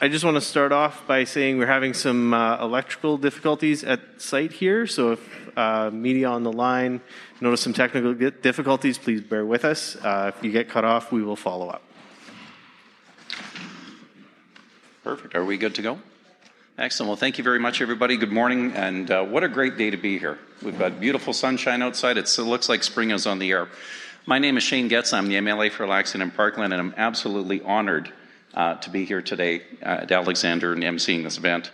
I just want to start off by saying we're having some uh, electrical difficulties at site here. So if uh, media on the line notice some technical difficulties, please bear with us. Uh, if you get cut off, we will follow up. Perfect. Are we good to go? Excellent. Well, thank you very much, everybody. Good morning, and uh, what a great day to be here. We've got beautiful sunshine outside. It's, it looks like spring is on the air. My name is Shane Getz. I'm the MLA for Lac Ste. Anne and Parkland, and I'm absolutely honored uh, to be here today at Alexander and emceeing this event.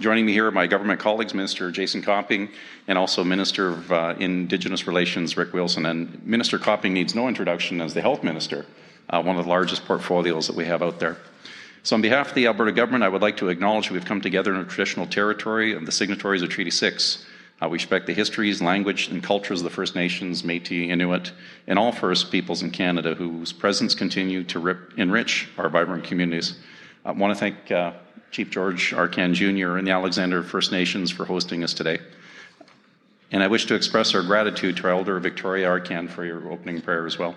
Joining me here are my government colleagues, Minister Jason Copping, and also Minister of uh, Indigenous Relations, Rick Wilson. And Minister Copping needs no introduction as the Health Minister, uh, one of the largest portfolios that we have out there. So, on behalf of the Alberta Government, I would like to acknowledge we've come together in a traditional territory of the signatories of Treaty 6. Uh, we respect the histories, language, and cultures of the First Nations, Metis, Inuit, and all First peoples in Canada whose presence continue to rip, enrich our vibrant communities. I want to thank uh, Chief George Arcand Jr. and the Alexander First Nations for hosting us today. And I wish to express our gratitude to our Elder Victoria Arcand for your opening prayer as well.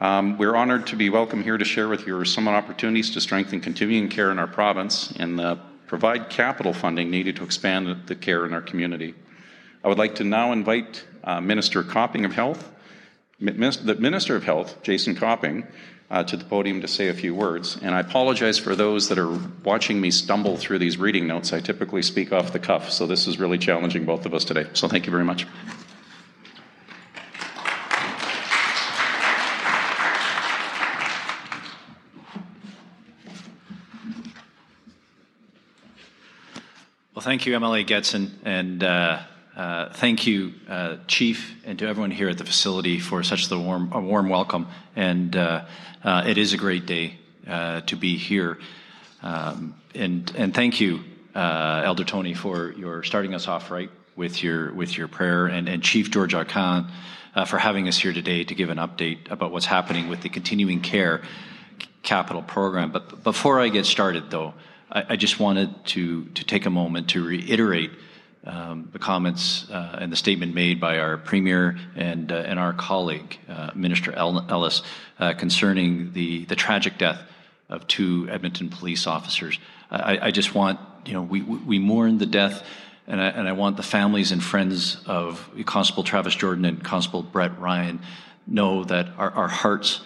Um, we're honored to be welcome here to share with you some opportunities to strengthen continuing care in our province and the provide capital funding needed to expand the care in our community. I would like to now invite uh, Minister Copping of Health, the Minister of Health, Jason Copping, uh, to the podium to say a few words. And I apologize for those that are watching me stumble through these reading notes. I typically speak off the cuff, so this is really challenging both of us today. So thank you very much. Well, thank you, MLA Getson, and uh, uh, thank you, uh, Chief, and to everyone here at the facility for such the warm, a warm welcome. And uh, uh, it is a great day uh, to be here. Um, and and thank you, Elder Tony, for your starting us off right with your with your prayer, and, and Chief George Arcand for having us here today to give an update about what's happening with the continuing care capital program. But before I get started, though. I, I just wanted to, to take a moment to reiterate um, the comments uh, and the statement made by our premier and uh, and our colleague uh, Minister Ellis uh, concerning the the tragic death of two Edmonton police officers. I, I, just want you know we we mourn the death. And I, and I want the families and friends of Constable Travis Jordan and Constable Brett Ryan know that our, our hearts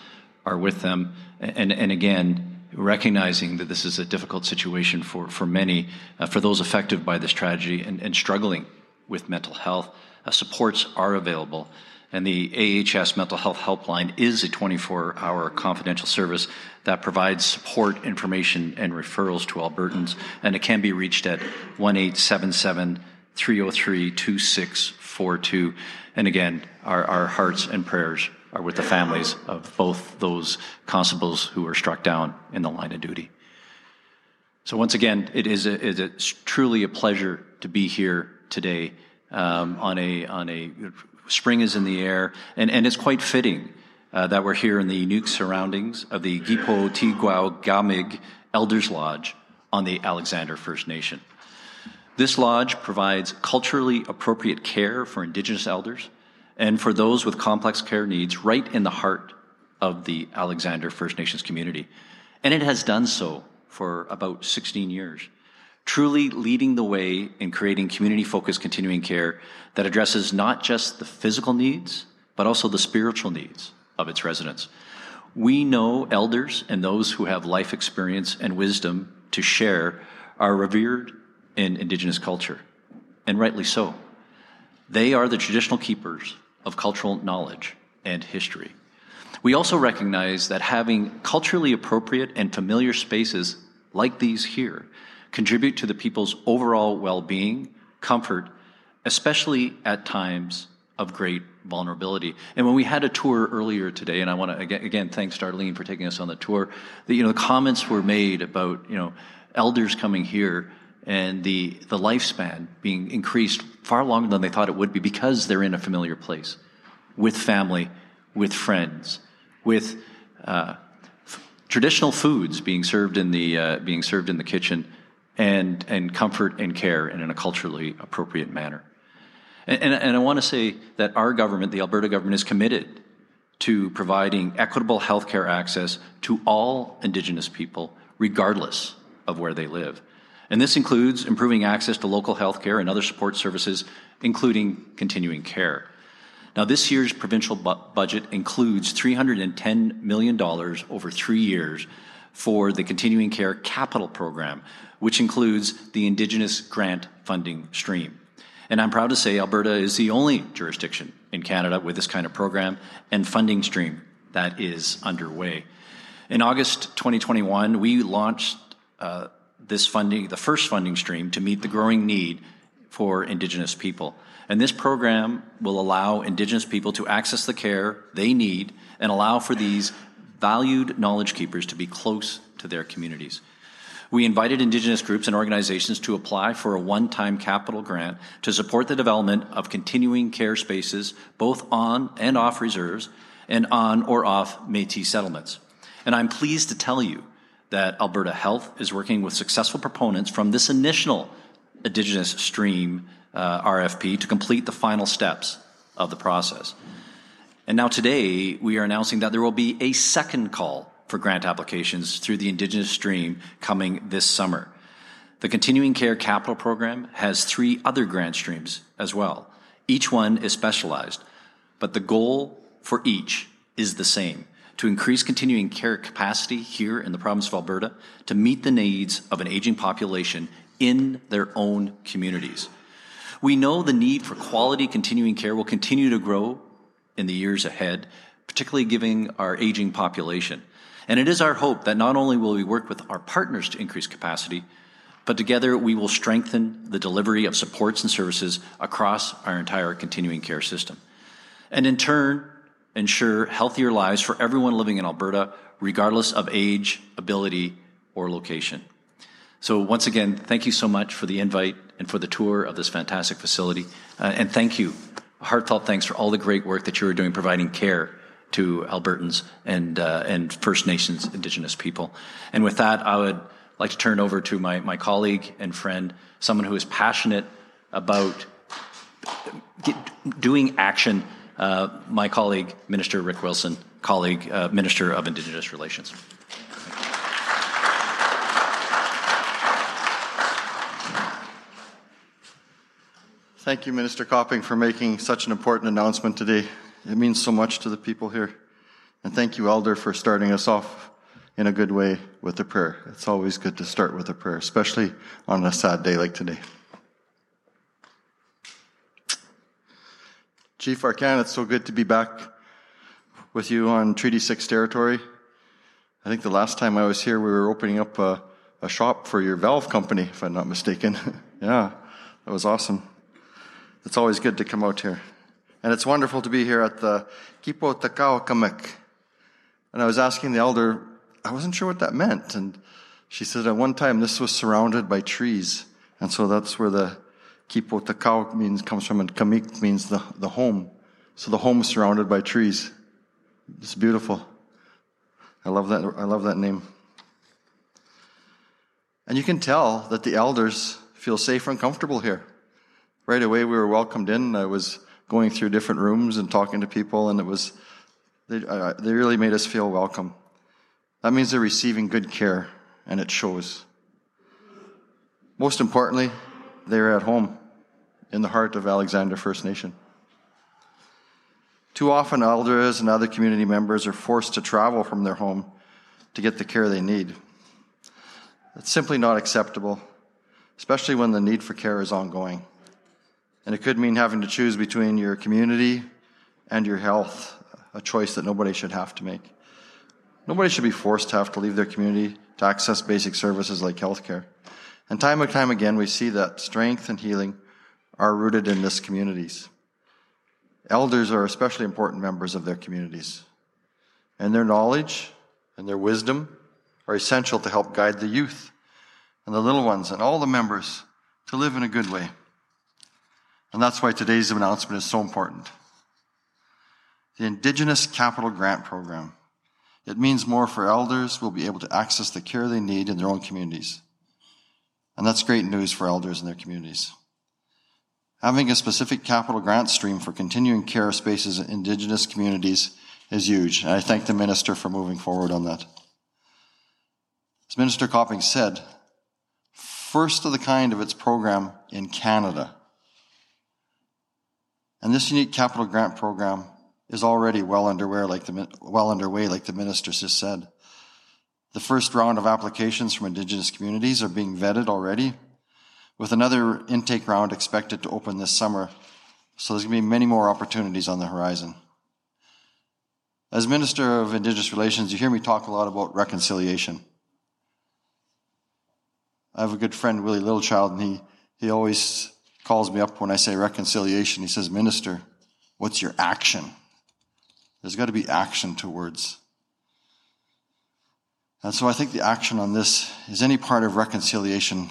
are with them. And, and again, recognizing that this is a difficult situation for, for many, uh, for those affected by this tragedy and, and struggling with mental health. Uh, supports are available, and the AHS Mental Health Helpline is a 24 hour confidential service that provides support, information, and referrals to Albertans, and it can be reached at 1 877 303 2642. And again, our, our hearts and prayers are with the families of both those constables who were struck down in the line of duty. So once again, it is a, it is truly a pleasure to be here today um, on a on a spring is in the air, and, and it's quite fitting uh, that we're here in the unique surroundings of the Gipo Tigwao Gamig Elders Lodge on the Alexander First Nation. This lodge provides culturally appropriate care for Indigenous elders and for those with complex care needs right in the heart of the Alexander First Nations community. And it has done so for about 16 years, truly leading the way in creating community focused continuing care that addresses not just the physical needs, but also the spiritual needs of its residents. We know elders and those who have life experience and wisdom to share are revered in Indigenous culture, and rightly so. They are the traditional keepers of cultural knowledge and history. We also recognize that having culturally appropriate and familiar spaces like these here contribute to the people's overall well being, comfort, especially at times of great vulnerability. And when we had a tour earlier today, and I want to again, again thanks Darlene for taking us on the tour, that you know the comments were made about you know elders coming here and the, the lifespan being increased far longer than they thought it would be because they're in a familiar place with family, with friends, with uh, f- traditional foods being served in the, uh, being served in the kitchen, and, and comfort and care and in a culturally appropriate manner. And, and, and I want to say that our government, the Alberta government, is committed to providing equitable healthcare access to all Indigenous people, regardless of where they live. And this includes improving access to local health care and other support services, including continuing care. Now, this year's provincial bu- budget includes $310 million over three years for the Continuing Care Capital Program, which includes the Indigenous Grant Funding Stream. And I'm proud to say Alberta is the only jurisdiction in Canada with this kind of program and funding stream that is underway. In August 2021, we launched uh, this funding, the first funding stream, to meet the growing need for Indigenous people. And this program will allow Indigenous people to access the care they need and allow for these valued knowledge keepers to be close to their communities. We invited Indigenous groups and organizations to apply for a one time capital grant to support the development of continuing care spaces, both on and off reserves, and on or off Metis settlements. And I'm pleased to tell you that Alberta Health is working with successful proponents from this initial Indigenous stream uh, RFP to complete the final steps of the process. And now today, we are announcing that there will be a second call for grant applications through the Indigenous stream coming this summer. The Continuing Care Capital Program has three other grant streams as well. Each one is specialized, but the goal for each is the same to increase continuing care capacity here in the province of Alberta to meet the needs of an aging population in their own communities. We know the need for quality continuing care will continue to grow in the years ahead, particularly given our aging population. And it is our hope that not only will we work with our partners to increase capacity, but together we will strengthen the delivery of supports and services across our entire continuing care system. And in turn, ensure healthier lives for everyone living in Alberta, regardless of age, ability, or location. So, once again, thank you so much for the invite and for the tour of this fantastic facility. Uh, and thank you, heartfelt thanks for all the great work that you are doing providing care to Albertans and, uh, and First Nations Indigenous people. And with that, I would like to turn over to my, my colleague and friend, someone who is passionate about doing action uh, my colleague, Minister Rick Wilson, colleague, uh, Minister of Indigenous Relations. Thank you, Minister Copping, for making such an important announcement today. It means so much to the people here. And thank you, Elder, for starting us off in a good way with a prayer. It's always good to start with a prayer, especially on a sad day like today. Chief Arcand, it's so good to be back with you on Treaty 6 territory. I think the last time I was here, we were opening up a, a shop for your valve company, if I'm not mistaken. yeah, that was awesome. It's always good to come out here. And it's wonderful to be here at the Kipo Takao Kamek. And I was asking the elder, I wasn't sure what that meant. And she said at one time this was surrounded by trees. And so that's where the Kipo Takao means comes from, and Kamik means the, the home. So the home is surrounded by trees. It's beautiful. I love that. I love that name. And you can tell that the elders feel safe and comfortable here. Right away, we were welcomed in. I was going through different rooms and talking to people, and it was they, uh, they really made us feel welcome. That means they're receiving good care, and it shows. Most importantly, they're at home in the heart of Alexander First Nation. Too often, elders and other community members are forced to travel from their home to get the care they need. It's simply not acceptable, especially when the need for care is ongoing. And it could mean having to choose between your community and your health, a choice that nobody should have to make. Nobody should be forced to have to leave their community to access basic services like healthcare. And time and time again, we see that strength and healing are rooted in this communities. Elders are especially important members of their communities, and their knowledge and their wisdom are essential to help guide the youth and the little ones and all the members to live in a good way. And that's why today's announcement is so important. The Indigenous Capital Grant Program. It means more for elders will be able to access the care they need in their own communities. And that's great news for elders and their communities. Having a specific capital grant stream for continuing care spaces in Indigenous communities is huge, and I thank the Minister for moving forward on that. As Minister Copping said, first of the kind of its program in Canada. And this unique capital grant program is already well underway, like the, well underway, like the minister just said. The first round of applications from Indigenous communities are being vetted already, with another intake round expected to open this summer. So there's going to be many more opportunities on the horizon. As Minister of Indigenous Relations, you hear me talk a lot about reconciliation. I have a good friend, Willie Littlechild, and he, he always calls me up when I say reconciliation. He says, Minister, what's your action? There's got to be action towards. And so I think the action on this is any part of reconciliation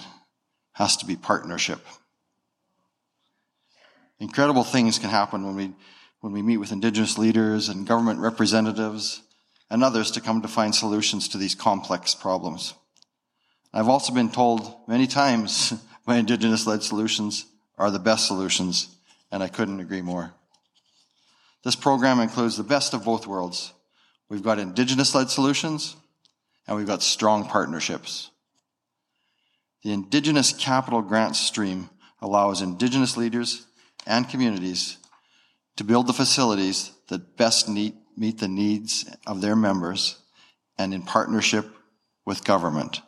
has to be partnership. Incredible things can happen when we, when we meet with Indigenous leaders and government representatives and others to come to find solutions to these complex problems. I've also been told many times by Indigenous led solutions are the best solutions, and I couldn't agree more. This program includes the best of both worlds. We've got Indigenous led solutions and we've got strong partnerships. The Indigenous Capital Grant Stream allows Indigenous leaders and communities to build the facilities that best meet, meet the needs of their members and in partnership with government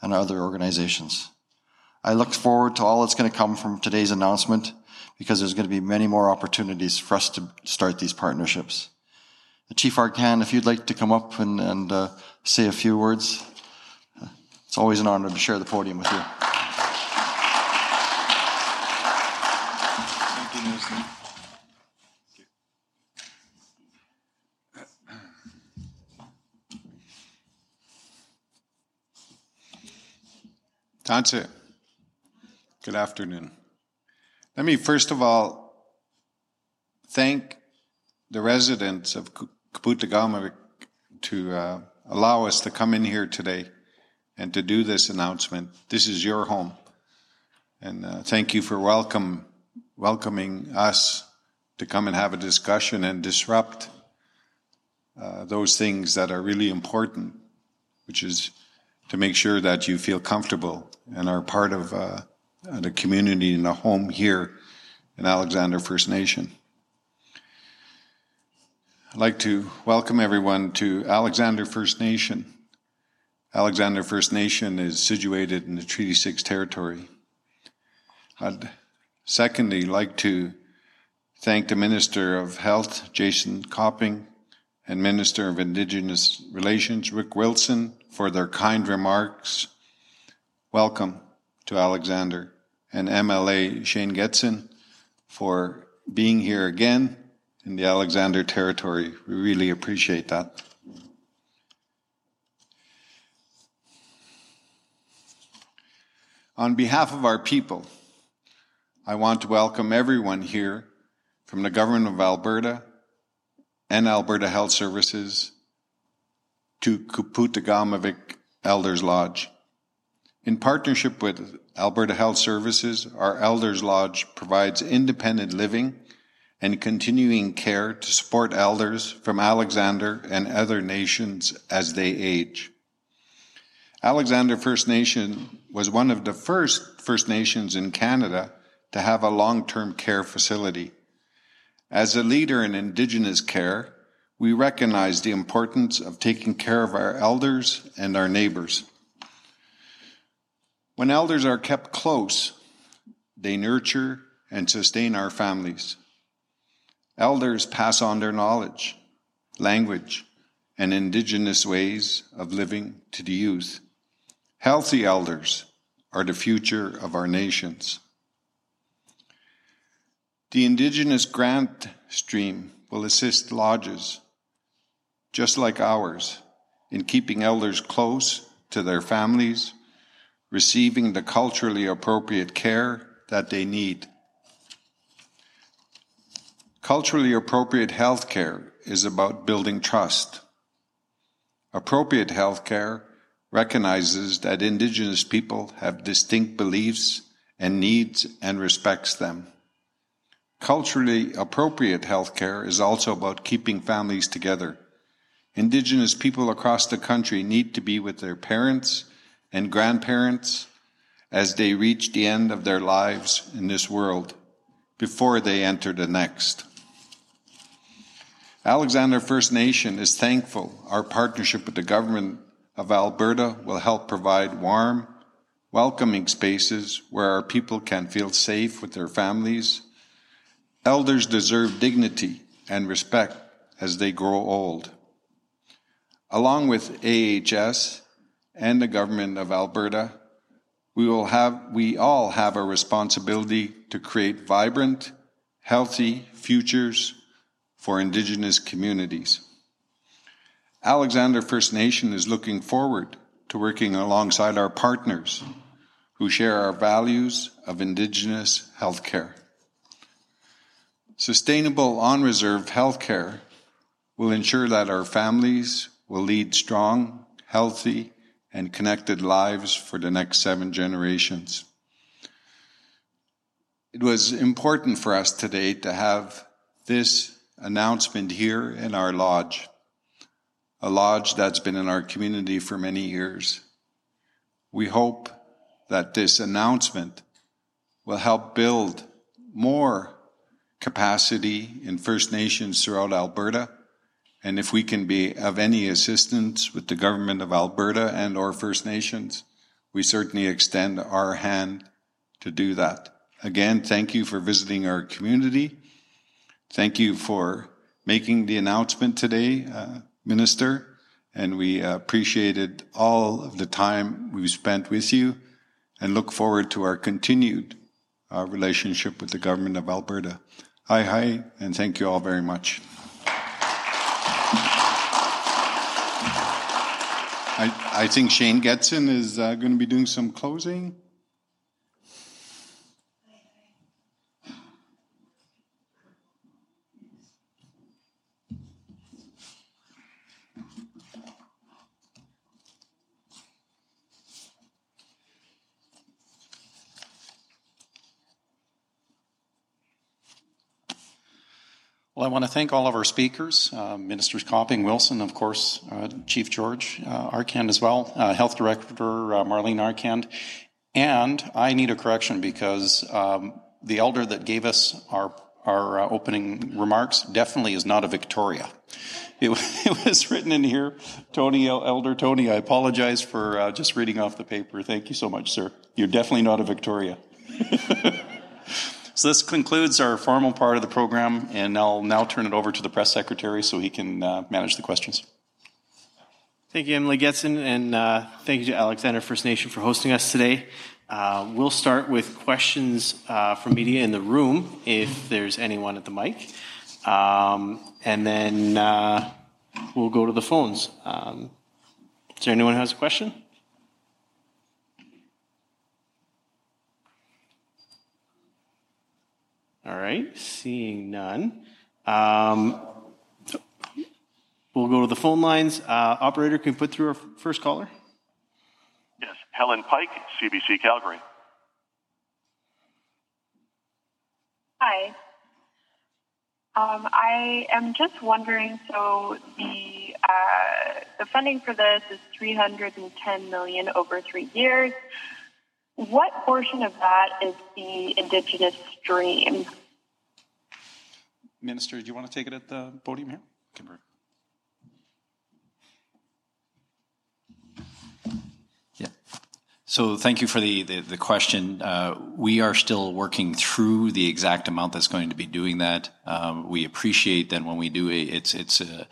and other organizations. I look forward to all that's going to come from today's announcement because there's going to be many more opportunities for us to start these partnerships. Chief Arcand, if you'd like to come up and, and uh, say a few words, it's always an honor to share the podium with you. Thank you, Nelson. Tanse, good afternoon. Let me first of all thank the residents of Kiputikagamavik to uh, allow us to come in here today and to do this announcement. This is your home. And uh, thank you for welcome, welcoming us to come and have a discussion and disrupt uh, those things that are really important, which is to make sure that you feel comfortable and are part of uh, the community and a home here in Alexander First Nation. I'd like to welcome everyone to Alexander First Nation. Alexander First Nation is situated in the Treaty 6 territory. I'd secondly like to thank the Minister of Health, Jason Copping, and Minister of Indigenous Relations, Rick Wilson, for their kind remarks. Welcome to Alexander. And MLA Shane Getson for being here again in the Alexander territory. We really appreciate that. On behalf of our people, I want to welcome everyone here from the Government of Alberta and Alberta Health Services to Kiputikagamavik Elders Lodge. In partnership with Alberta Health Services, our Elders Lodge provides independent living and continuing care to support elders from Alexander and other nations as they age. Alexander First Nation was one of the first First Nations in Canada to have a long term care facility. As a leader in Indigenous care, we recognize the importance of taking care of our elders and our neighbors. When elders are kept close, they nurture and sustain our families. Elders pass on their knowledge, language, and indigenous ways of living to the youth. Healthy elders are the future of our nations. The Indigenous grant stream will assist lodges, just like ours, in keeping elders close to their families receiving the culturally appropriate care that they need. Culturally appropriate health care is about building trust. Appropriate health care recognizes that Indigenous people have distinct beliefs and needs and respects them. Culturally appropriate health care is also about keeping families together. Indigenous people across the country need to be with their parents and grandparents as they reach the end of their lives in this world before they enter the next. Alexander First Nation is thankful our partnership with the government of Alberta will help provide warm, welcoming spaces where our people can feel safe with their families. Elders deserve dignity and respect as they grow old. Along with AHS and the government of Alberta, we will have we all have a responsibility to create vibrant, healthy futures for Indigenous communities. Alexander First Nation is looking forward to working alongside our partners who share our values of Indigenous healthcare. Sustainable on reserve healthcare will ensure that our families will lead strong, healthy, and connected lives for the next seven generations. It was important for us today to have this announcement here in our lodge, a lodge that's been in our community for many years. We hope that this announcement will help build more capacity in First Nations throughout Alberta. And if we can be of any assistance with the government of Alberta and or First Nations, we certainly extend our hand to do that. Again, thank you for visiting our community. Thank you for making the announcement today, uh, Minister, and we appreciated all of the time we've spent with you and look forward to our continued uh, relationship with the government of Alberta. Hi, hi, and thank you all very much. I, I think Shane Getson is uh, going to be doing some closing. Well, I want to thank all of our speakers, uh, Ministers Copping, Wilson, of course, uh, Chief George uh, Arcand as well, uh, Health Director uh, Marlene Arcand. And I need a correction because um, the elder that gave us our, our uh, opening remarks definitely is not a Victoria. It, it, was written in here, Tony, Elder Tony. I apologize for just reading off the paper. Thank you so much, sir. You're definitely not a Victoria. So this concludes our formal part of the program, and I'll now turn it over to the press secretary so he can uh, manage the questions. Thank you, MLA Getson, and uh, thank you to Alexander First Nation for hosting us today. Uh, we'll start with questions uh, from media in the room, if there's anyone at the mic, um, and then uh, we'll go to the phones. Um, is there anyone who has a question? All right, seeing none. Um, we'll go to the phone lines. Uh, operator, can you put through our first caller? Yes, Helen Pike, CBC Calgary. Hi. Um, I am just wondering. So the uh, the funding for this is 310 million over three years. What portion of that is the Indigenous stream? Minister, do you want to take it at the podium here? Yeah. So thank you for the, the, the question. Uh, we are still working through the exact amount that's going to be doing that. Um, we appreciate that when we do it, it's, it's uh,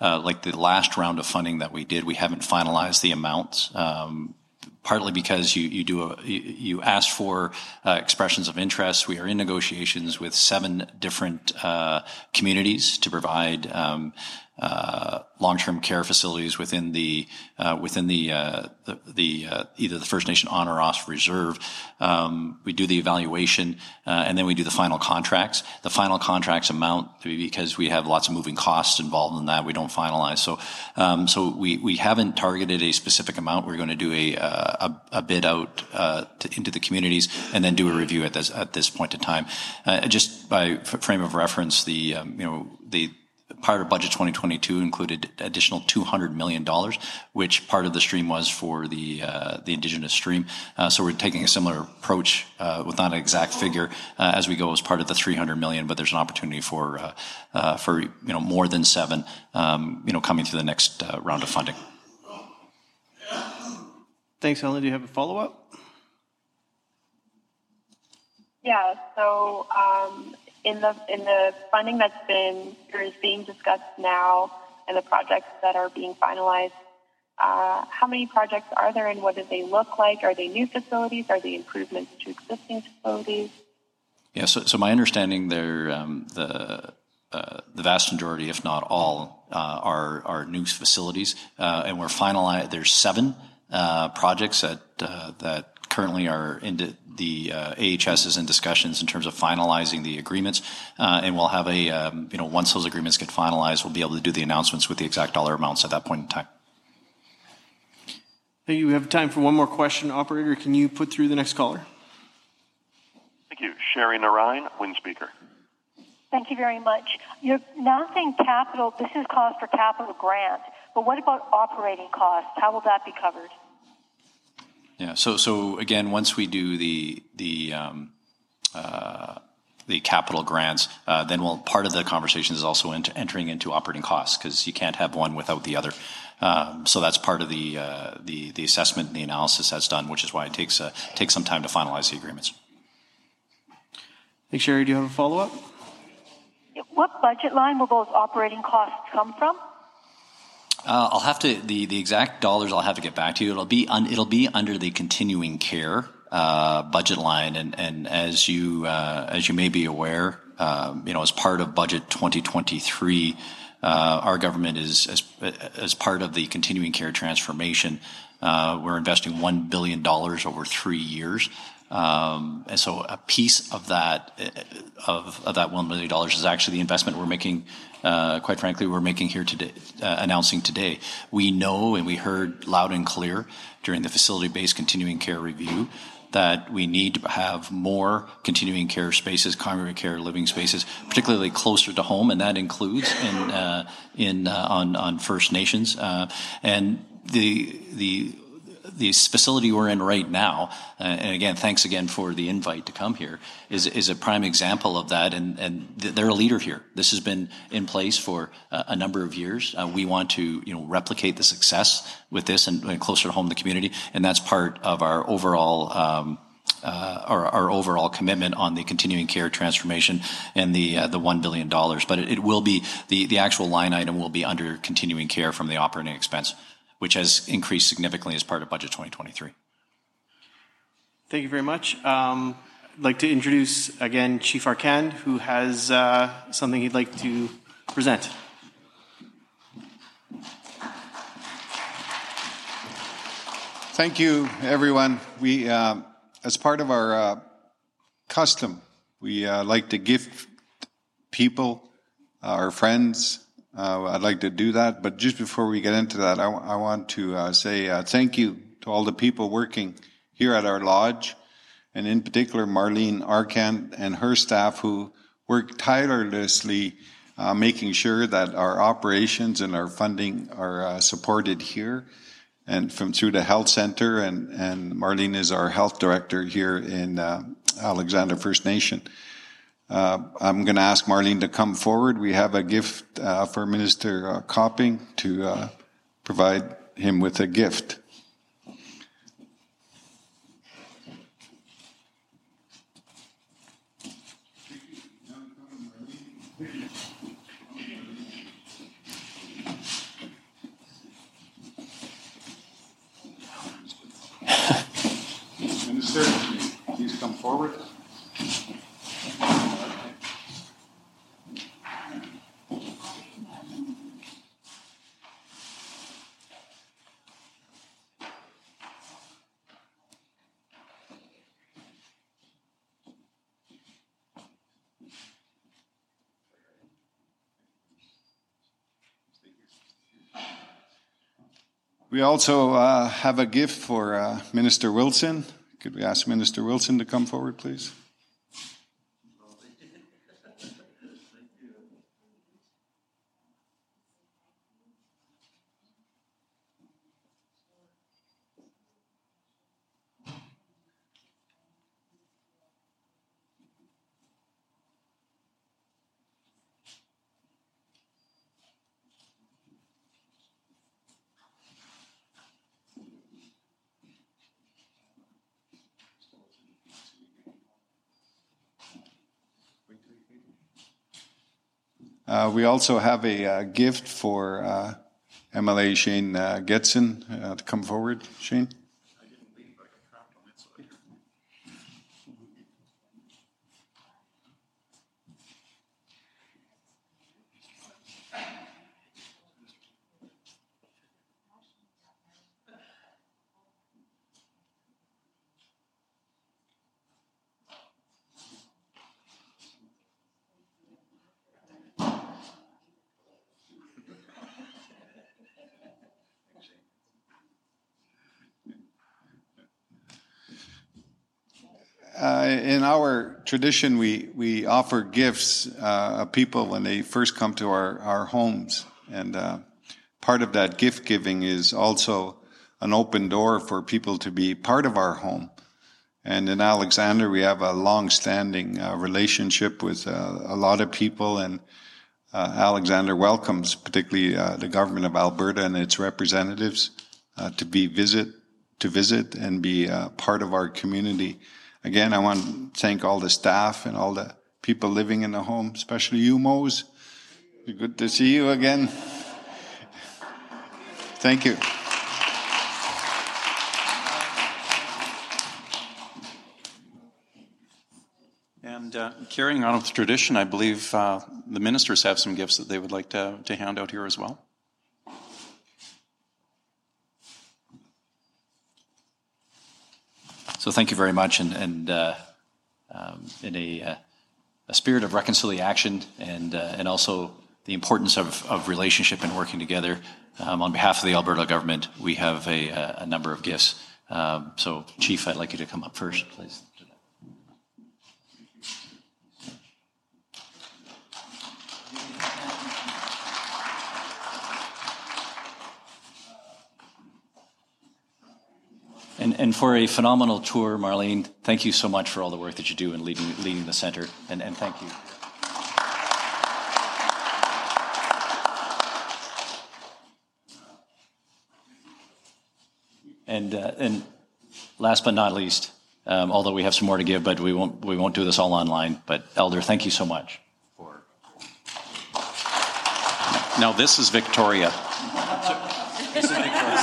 uh, like the last round of funding that we did, we haven't finalized the amounts. Um, partly because you, you do a, you ask for uh, expressions of interest. We are in negotiations with seven different uh, communities to provide um, uh, long-term care facilities within the uh, within the uh, the, the uh, either the First Nation on or off reserve. Um, we do the evaluation uh, and then we do the final contracts. The final contracts amount because we have lots of moving costs involved in that. We don't finalize. So um, so we we haven't targeted a specific amount. We're going to do a a, a bid out to, into the communities and then do a review at this at this point in time. just by frame of reference, the um, you know the part of budget 2022 included additional $200 million, which part of the stream was for the uh, the Indigenous stream. Uh, so we're taking a similar approach uh, with not an exact figure as we go as part of the 300 million, but there's an opportunity for, for you know, more than $7 billion, you know, coming through the next round of funding. Thanks, Helen. Do you have a follow-up? Yeah. Um, In the in the funding that's been or is being discussed now and the projects that are being finalized, uh, how many projects are there and what do they look like? Are they new facilities? Are they improvements to existing facilities? Yeah. So, so my understanding there, um, the uh, vast majority, if not all, uh, are are new facilities. And we're finalized. There's seven projects that that currently are in the AHS is in discussions in terms of finalizing the agreements. Uh, and we'll have a, you know, once those agreements get finalized, we'll be able to do the announcements with the exact dollar amounts at that point in time. Thank you. We have time for one more question. Operator, can you put through the next caller? Thank you. Shari Narine, WindSpeaker. Thank you very much. You're now saying capital, this is cost for capital grant, but what about operating costs? How will that be covered? Again, once we do the the um, uh, the capital grants, uh, then well, part of the conversation is also entering into operating costs because you can't have one without the other. Um, so that's part of the uh, the the assessment and the analysis that's done, which is why it takes some time to finalize the agreements. Thanks, Shari. Do you have a follow-up? What budget line will those operating costs come from? Uh, the the exact dollars I'll have to get back to you. It'll be it'll be under the continuing care uh, budget line. And and as you uh, as you may be aware, um, you know, as part of budget 2023, our government is as as part of the continuing care transformation, we're investing $1 billion over three years. Um, and so a piece of that of that one million dollars is actually the investment we're making, Uh, quite frankly, we're making here today, uh, announcing today. We know and we heard loud and clear during the facility-based continuing care review that we need to have more continuing care spaces, congregate care living spaces, particularly closer to home, and that includes in uh, in on on First Nations. This facility we're in right now, uh, and again, thanks again for the invite to come here, is is, a prime example of that. And, and they're a leader here. This has been in place for uh, a number of years. Uh, we want to, you know, replicate the success with this and closer to home the community, and that's part of our overall um, our our overall commitment on the continuing care transformation and the the $1 billion. But it will be the actual line item will be under continuing care from the operating expense, which has increased significantly as part of budget 2023. Thank you very much. Um, I'd like to introduce again Chief Arcand, who has uh, something he'd like to present. Thank you, everyone. We, uh, as part of our uh, custom, we like to gift people, our friends. Uh, I'd like to do that, but just before we get into that, I want to uh, say uh, thank you to all the people working here at our lodge, and in particular, Marlene Arcand and her staff, who work tirelessly, making sure that our operations and our funding are supported here and from through the health center, and Marlene is our health director here in Alexander First Nation. Uh, I'm gonna ask Marlene to come forward. We have a gift uh, for Minister uh, Copping to provide him with a gift. Minister, please come forward. We also uh, have a gift for uh, Minister Wilson. Could we ask Minister Wilson to come forward, please? Uh, we also have a uh, gift for uh, MLA Shane uh, Getson uh, to come forward. Shane? Uh, in our tradition, we, we offer gifts uh, of people when they first come to our, our homes. And uh, part of that gift giving is also an open door for people to be part of our home. And in Alexander, we have a long standing uh, relationship with uh, a lot of people. And uh, Alexander welcomes, particularly the government of Alberta and its representatives, to be visit, to visit and be part of our community. Again, I want to thank all the staff and all the people living in the home, especially you, Mose. Good to see you again. Thank you. And uh, carrying on with the tradition, I believe uh, the ministers have some gifts that they would like to, to hand out here as well. So thank you very much, and, and uh, um, in a, uh, a, spirit of reconciliation and uh, and also the importance of, of relationship and working together. Um, on behalf of the Alberta government, we have a, a number of gifts. Um, so, Chief, I'd like you to come up first, please. And, and for a phenomenal tour, Marlene, thank you so much for all the work that you do in leading, leading the center. And, and thank you. And, uh, and last but not least, um, although we have some more to give, but we won't, we won't do this all online. But Elder, thank you so much. For... Now, this is Victoria. this is Victoria.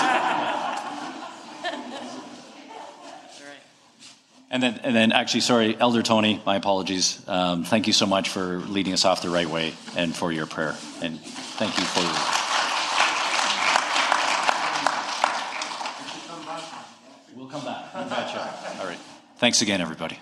And then, and then, actually, sorry, Elder Tony, my apologies. Um, thank you so much for leading us off the right way and for your prayer. And thank you for. your. We'll come back. We'll All right. Thanks again, everybody.